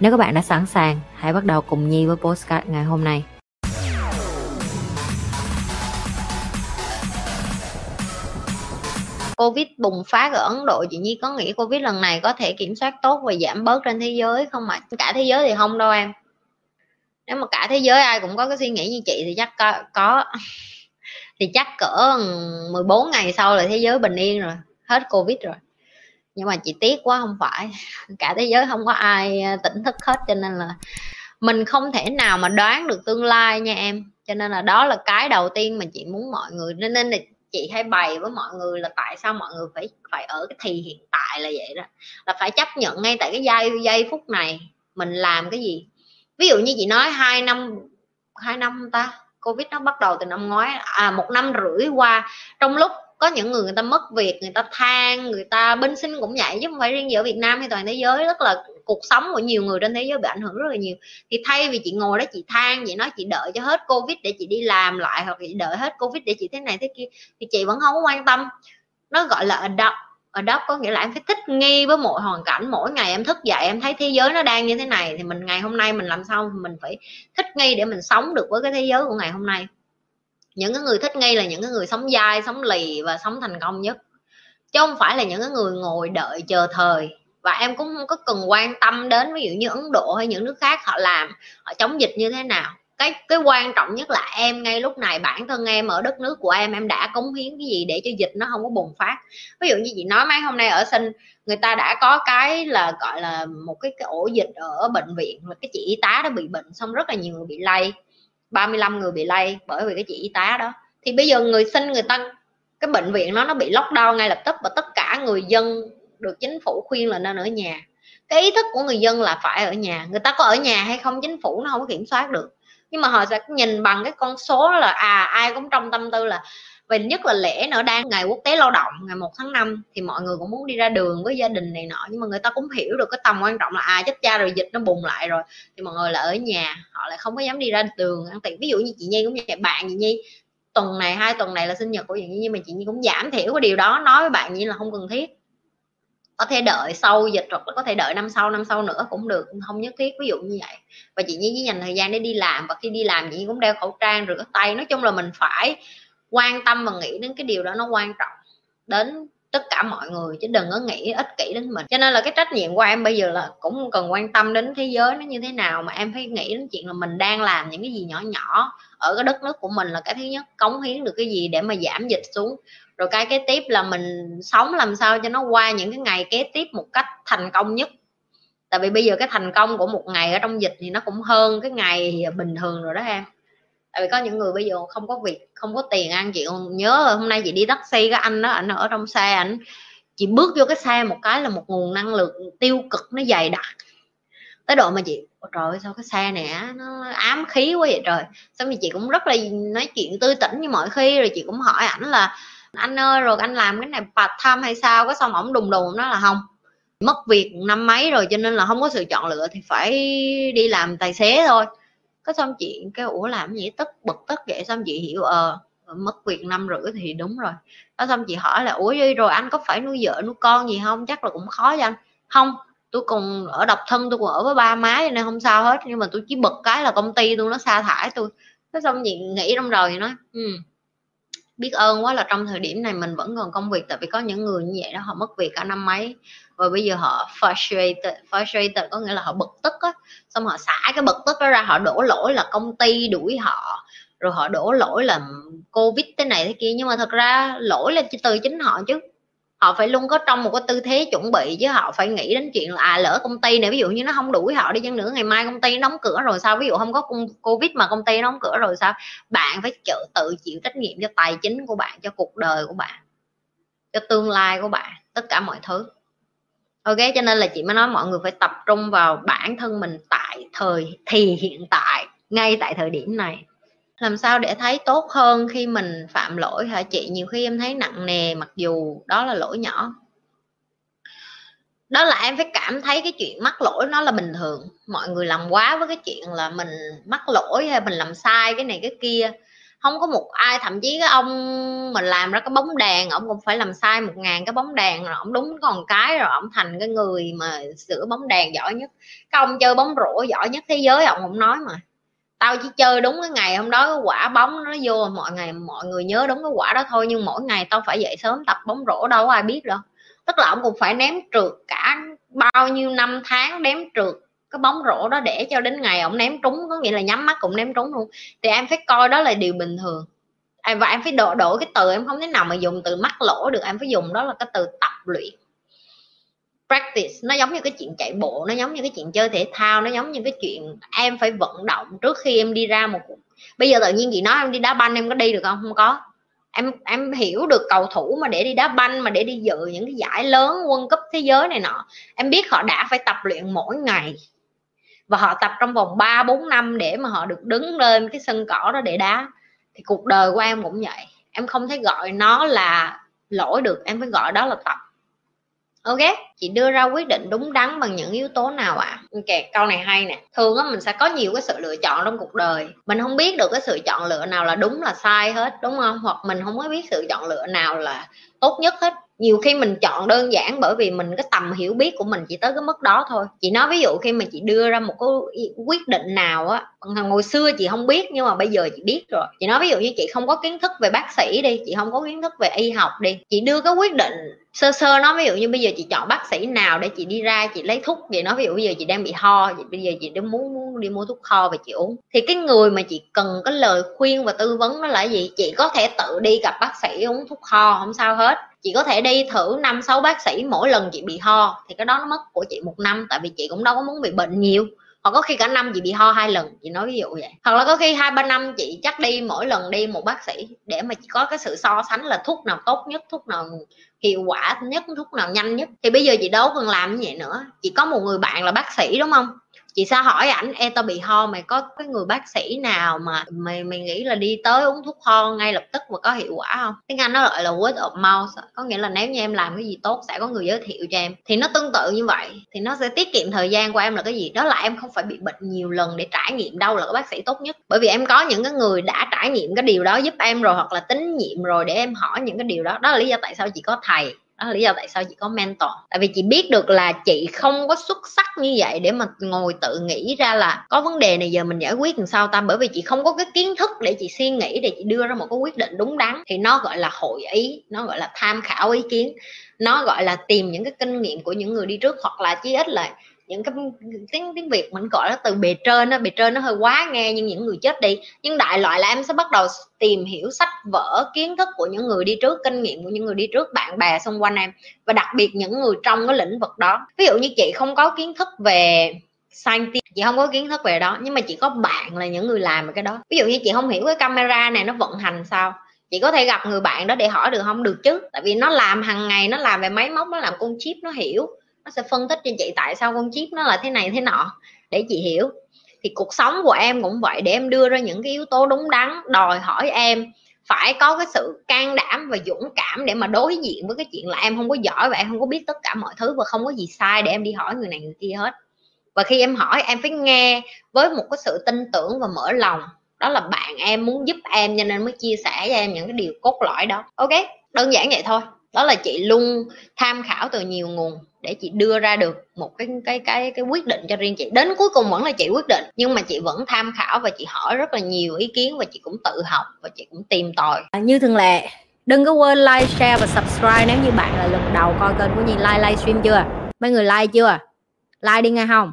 Nếu các bạn đã sẵn sàng, hãy bắt đầu cùng Nhi với postcard ngày hôm nay. Covid bùng phát ở Ấn Độ chị Nhi có nghĩ Covid lần này có thể kiểm soát tốt và giảm bớt trên thế giới không ạ? À? Cả thế giới thì không đâu em. Nếu mà cả thế giới ai cũng có cái suy nghĩ như chị thì chắc có, có. thì chắc cỡ 14 ngày sau là thế giới bình yên rồi, hết Covid rồi nhưng mà chị tiếc quá, không phải. Cả thế giới không có ai à, tỉnh thức hết, cho nên là mình không thể nào mà đoán được tương lai nha em. Cho nên là đó là cái đầu tiên mà chị muốn mọi người, nên nên là chị hay bày với mọi người là tại sao mọi người phải phải ở cái thì hiện tại là vậy đó. Là phải chấp nhận ngay tại cái giây giây phút này mình làm cái gì. Ví dụ như chị nói hai năm hai năm ta, covid nó bắt đầu từ năm ngoái à một năm rưỡi qua, trong lúc có những người người ta mất việc, người ta than, người ta binh sinh cũng vậy, chứ không phải riêng ở Việt Nam hay toàn thế giới. Rất là cuộc sống của nhiều người trên thế giới bị ảnh hưởng rất là nhiều. Thì thay vì chị ngồi đó chị than vậy nói chị đợi cho hết covid để chị đi làm lại, hoặc chị đợi hết covid để chị thế này thế kia, thì chị vẫn không có quan tâm. Nó gọi là adopt. Adopt có nghĩa là em phải thích nghi với mọi hoàn cảnh. Mỗi ngày em thức dậy em thấy thế giới nó đang như thế này, thì mình ngày hôm nay mình làm sao mình phải thích nghi để mình sống được với cái thế giới của ngày hôm nay những cái người thích nghi là những cái người sống dai sống lì và sống thành công nhất. Chứ không phải là những cái người ngồi đợi chờ thời. Và em cũng không có cần quan tâm đến ví dụ như ấn độ hay những nước khác họ làm họ chống dịch như thế nào. Cái cái quan trọng nhất là em ngay lúc này bản thân em ở đất nước của em em đã cống hiến cái gì để cho dịch nó không có bùng phát. Ví dụ như chị nói mấy hôm nay ở sinh người ta đã có cái là gọi là một cái, cái ổ dịch ở bệnh viện là cái chị y tá đã bị bệnh xong rất là nhiều người bị lây. 35 người bị lây bởi vì cái chị y tá đó. Thì bây giờ người sinh người ta, cái bệnh viện nó nó bị lockdown ngay lập tức và tất cả người dân được chính phủ khuyên là nên ở nhà. Cái ý thức của người dân là phải ở nhà. Người ta có ở nhà hay không chính phủ nó không có kiểm soát được. Nhưng mà họ sẽ nhìn bằng cái con số là à ai cũng trong tâm tư là và nhất là lễ nữa đang ngày quốc tế lao động, ngày 1 tháng 5 thì mọi người cũng muốn đi ra đường với gia đình này nọ, nhưng mà người ta cũng hiểu được cái tầm quan trọng là à chết cha rồi dịch nó bùng lại rồi, thì mọi người là ở nhà, họ lại không có dám đi ra đường ăn tiệc. Ví dụ như chị Nhi cũng vậy, bạn chị Nhi, tuần này, hai tuần này là sinh nhật của chị Nhi, nhưng mà chị Nhi cũng giảm thiểu cái điều đó, nói với bạn Nhi là không cần thiết. Có thể đợi sau dịch hoặc có thể đợi năm sau năm sau nữa cũng được không nhất thiết, ví dụ như vậy. Và chị Nhi chỉ dành thời gian để đi làm, và khi đi làm chị Nhi cũng đeo khẩu trang rửa tay, nói chung là mình phải quan tâm và nghĩ đến cái điều đó nó quan trọng đến tất cả mọi người, chứ đừng có nghĩ ích kỷ đến mình. Cho nên là cái trách nhiệm của em bây giờ là cũng cần quan tâm đến thế giới nó như thế nào, mà em phải nghĩ đến chuyện là mình đang làm những cái gì nhỏ nhỏ ở cái đất nước của mình là cái thứ nhất, cống hiến được cái gì để mà giảm dịch xuống. Rồi cái kế tiếp là mình sống làm sao cho nó qua những cái ngày kế tiếp một cách thành công nhất. Tại vì bây giờ cái thành công của một ngày ở trong dịch thì nó cũng hơn cái ngày bình thường rồi đó em tại vì có những người bây giờ không có việc, không có tiền ăn, chị còn nhớ hôm nay chị đi taxi cái anh đó, ảnh ở trong xe ảnh, chị bước vô cái xe một cái là một nguồn năng lượng tiêu cực nó dày đặc. Tới độ mà chị trời sao cái xe này nó ám khí quá vậy trời. Xong thì chị cũng rất là nói chuyện tươi tỉnh như mọi khi, rồi chị cũng hỏi ảnh là, anh ơi, rồi anh làm cái này part time hay sao? Có xong ổng đùng đùng nó là, không, mất việc năm mấy rồi, cho nên là không có sự chọn lựa thì phải đi làm tài xế thôi cái xong chị cái ủa làm gì? Tức bực tức vậy? Xong chị hiểu ờ mất việc năm rưỡi thì đúng rồi. Đó xong chị hỏi là ủa rồi? Anh có phải nuôi vợ nuôi con gì không? Chắc là cũng khó cho anh. Không tôi còn ở độc thân tôi còn ở với ba má cho nên không sao hết. Nhưng mà tôi chỉ bực cái là công ty tôi nó sa thải tôi. Nó xong chị nghĩ trong rồi thì nói ừ, biết ơn quá là trong thời điểm này mình vẫn còn công việc, tại vì có những người như vậy đó, họ mất việc cả năm mấy. Rồi bây giờ họ frustrated frustrated có nghĩa là họ bực tức á. Xong họ xả cái bực tức đó ra, họ đổ lỗi là công ty đuổi họ, rồi họ đổ lỗi là covid thế này thế kia. Nhưng mà thật ra lỗi là từ chính họ chứ họ phải luôn có trong một cái tư thế chuẩn bị chứ họ phải nghĩ đến chuyện là à lỡ công ty này ví dụ như nó không đuổi họ đi chăng nữa, ngày mai công ty đóng cửa rồi sao? Ví dụ không có covid mà công ty đóng cửa rồi sao? Bạn phải chịu, tự chịu trách nhiệm cho tài chính của bạn, cho cuộc đời của bạn, cho tương lai của bạn, tất cả mọi thứ. Ok, cho nên là chị mới nói mọi người phải tập trung vào bản thân mình tại thời, thì hiện tại, ngay tại thời điểm này làm sao để thấy tốt hơn khi mình phạm lỗi hả chị? Nhiều khi em thấy nặng nề, mặc dù đó là lỗi nhỏ. Đó là em phải cảm thấy cái chuyện mắc lỗi nó là bình thường. Mọi người làm quá với cái chuyện là mình mắc lỗi hay mình làm sai cái này cái kia. Không có một ai, thậm chí cái ông mình làm ra cái bóng đèn ông cũng phải làm sai một ngàn cái bóng đèn, rồi ông đúng còn cái, rồi ông thành cái người mà sửa bóng đèn giỏi nhất. Cái ông chơi bóng rổ giỏi nhất thế giới ông cũng nói mà tao chỉ chơi đúng cái ngày hôm đó cái quả bóng nó vô, mọi ngày mọi người nhớ đúng cái quả đó thôi, nhưng mỗi ngày tao phải dậy sớm tập bóng rổ, đâu có ai biết đâu. Tức là ông cũng phải ném trượt cả bao nhiêu năm tháng ném trượt cái bóng rổ đó để cho đến ngày ông ném trúng, có nghĩa là nhắm mắt cũng ném trúng luôn. Thì em phải coi đó là điều bình thường. Và em phải đổi đổi cái từ em không thể nào mà dùng từ mắc lỗ được, em phải dùng đó là cái từ tập luyện practice. Nó giống như cái chuyện chạy bộ, nó giống như cái chuyện chơi thể thao, nó giống như cái chuyện em phải vận động trước khi em đi ra một bây giờ tự nhiên chị nói em đi đá banh em có đi được không? Không có. Em em hiểu được cầu thủ mà để đi đá banh, mà để đi dự những cái giải lớn quân cấp thế giới này nọ. Em biết họ đã phải tập luyện mỗi ngày. Và họ tập trong vòng 3 4 năm để mà họ được đứng lên cái sân cỏ đó để đá. Thì cuộc đời của em cũng vậy. Em không thể gọi nó là lỗi được, em phải gọi đó là tập ok, chị đưa ra quyết định đúng đắn bằng những yếu tố nào ạ? À? ok, câu này hay nè. Thường á, mình sẽ có nhiều cái sự lựa chọn trong cuộc đời. Mình không biết được cái sự chọn lựa nào là đúng là sai hết, đúng không? Hoặc mình không có biết sự chọn lựa nào là tốt nhất hết. Nhiều khi mình chọn đơn giản bởi vì mình cái tầm hiểu biết của mình chỉ tới cái mức đó thôi. Chị nói ví dụ khi mà chị đưa ra một cái quyết định nào á hồi xưa chị không biết nhưng mà bây giờ chị biết rồi. Chị nói ví dụ như chị không có kiến thức về bác sĩ đi, chị không có kiến thức về y học đi. Chị đưa cái quyết định sơ sơ nó ví dụ như bây giờ chị chọn bác sĩ nào để chị đi ra chị lấy thuốc vậy nó ví dụ bây giờ chị đang bị ho bây giờ chị đang muốn, muốn đi mua thuốc ho và chị uống. Thì cái người mà chị cần cái lời khuyên và tư vấn nó là gì? Chị có thể tự đi gặp bác sĩ uống thuốc ho không sao hết. Chị có thể đi thử năm sáu bác sĩ mỗi lần chị bị ho thì cái đó nó mất của chị một năm tại vì chị cũng đâu có muốn bị bệnh nhiều hoặc có khi cả năm chị bị ho hai lần, chị nói ví dụ vậy. Hoặc là có khi hai, ba năm chị chắc đi, mỗi lần đi một bác sĩ để mà chị có cái sự so sánh là thuốc nào tốt nhất, thuốc nào hiệu quả nhất, thuốc nào nhanh nhất. Thì bây giờ chị đâu cần làm như vậy nữa. Chị có một người bạn là bác sĩ, đúng không? Chị sao hỏi ảnh e tao bị ho, mày có cái người bác sĩ nào mà mày mày nghĩ là đi tới uống thuốc ho ngay lập tức mà có hiệu quả không? Tiếng anh nó gọi là word of mouth, có nghĩa là nếu như em làm cái gì tốt sẽ có người giới thiệu cho em. Thì nó tương tự như vậy, thì nó sẽ tiết kiệm thời gian của em là cái gì? Đó là em không phải bị bệnh nhiều lần để trải nghiệm đâu là cái bác sĩ tốt nhất. Bởi vì em có những cái người đã trải nghiệm cái điều đó giúp em rồi hoặc là tín nhiệm rồi để em hỏi những cái điều đó. Đó là lý do tại sao chị có thầy đó là lý do tại sao chị có mentor. Tại vì chị biết được là chị không có xuất sắc như vậy để mà ngồi tự nghĩ ra là có vấn đề này giờ mình giải quyết làm sao ta? Bởi vì chị không có cái kiến thức để chị suy nghĩ, để chị đưa ra một cái quyết định đúng đắn. Thì nó gọi là hội ý, nó gọi là tham khảo ý kiến. Nó gọi là tìm những cái kinh nghiệm của những người đi trước, hoặc là chí ít là những cái tiếng tiếng việt mình gọi nó từ bề trên nó bề trên nó hơi quá nghe nhưng những người chết đi. Nhưng đại loại là em sẽ bắt đầu tìm hiểu sách vở, kiến thức của những người đi trước, kinh nghiệm của những người đi trước, bạn bè xung quanh em, và đặc biệt những người trong cái lĩnh vực đó. Ví dụ như chị không có kiến thức về scientist, chị không có kiến thức về đó, nhưng mà chị có bạn là những người làm cái đó. Ví dụ như chị không hiểu cái camera này nó vận hành sao, chị có thể gặp người bạn đó để hỏi được không? Được chứ, tại vì nó làm hàng ngày, nó làm về máy móc, nó làm con chip, nó hiểu nó sẽ phân tích cho chị tại sao con chip nó là thế này thế nọ. Để chị hiểu. Thì cuộc sống của em cũng vậy, để em đưa ra những cái yếu tố đúng đắn, đòi hỏi em phải có cái sự can đảm và dũng cảm để mà đối diện với cái chuyện là em không có giỏi và em không có biết tất cả mọi thứ và không có gì sai để em đi hỏi người này người kia hết. Và khi em hỏi, em phải nghe với một cái sự tin tưởng và mở lòng. Đó là bạn em muốn giúp em cho nên mới chia sẻ cho em những cái điều cốt lõi đó. Ok? Đơn giản vậy thôi đó là chị luôn tham khảo từ nhiều nguồn để chị đưa ra được một cái cái cái cái quyết định cho riêng chị. Đến cuối cùng vẫn là chị quyết định nhưng mà chị vẫn tham khảo và chị hỏi rất là nhiều ý kiến và chị cũng tự học và chị cũng tìm tòi. À, như thường lệ đừng có quên like share và subscribe nếu như bạn là lần đầu coi kênh của Nhi like livestream chưa? Mấy người like chưa? Like đi nghe không?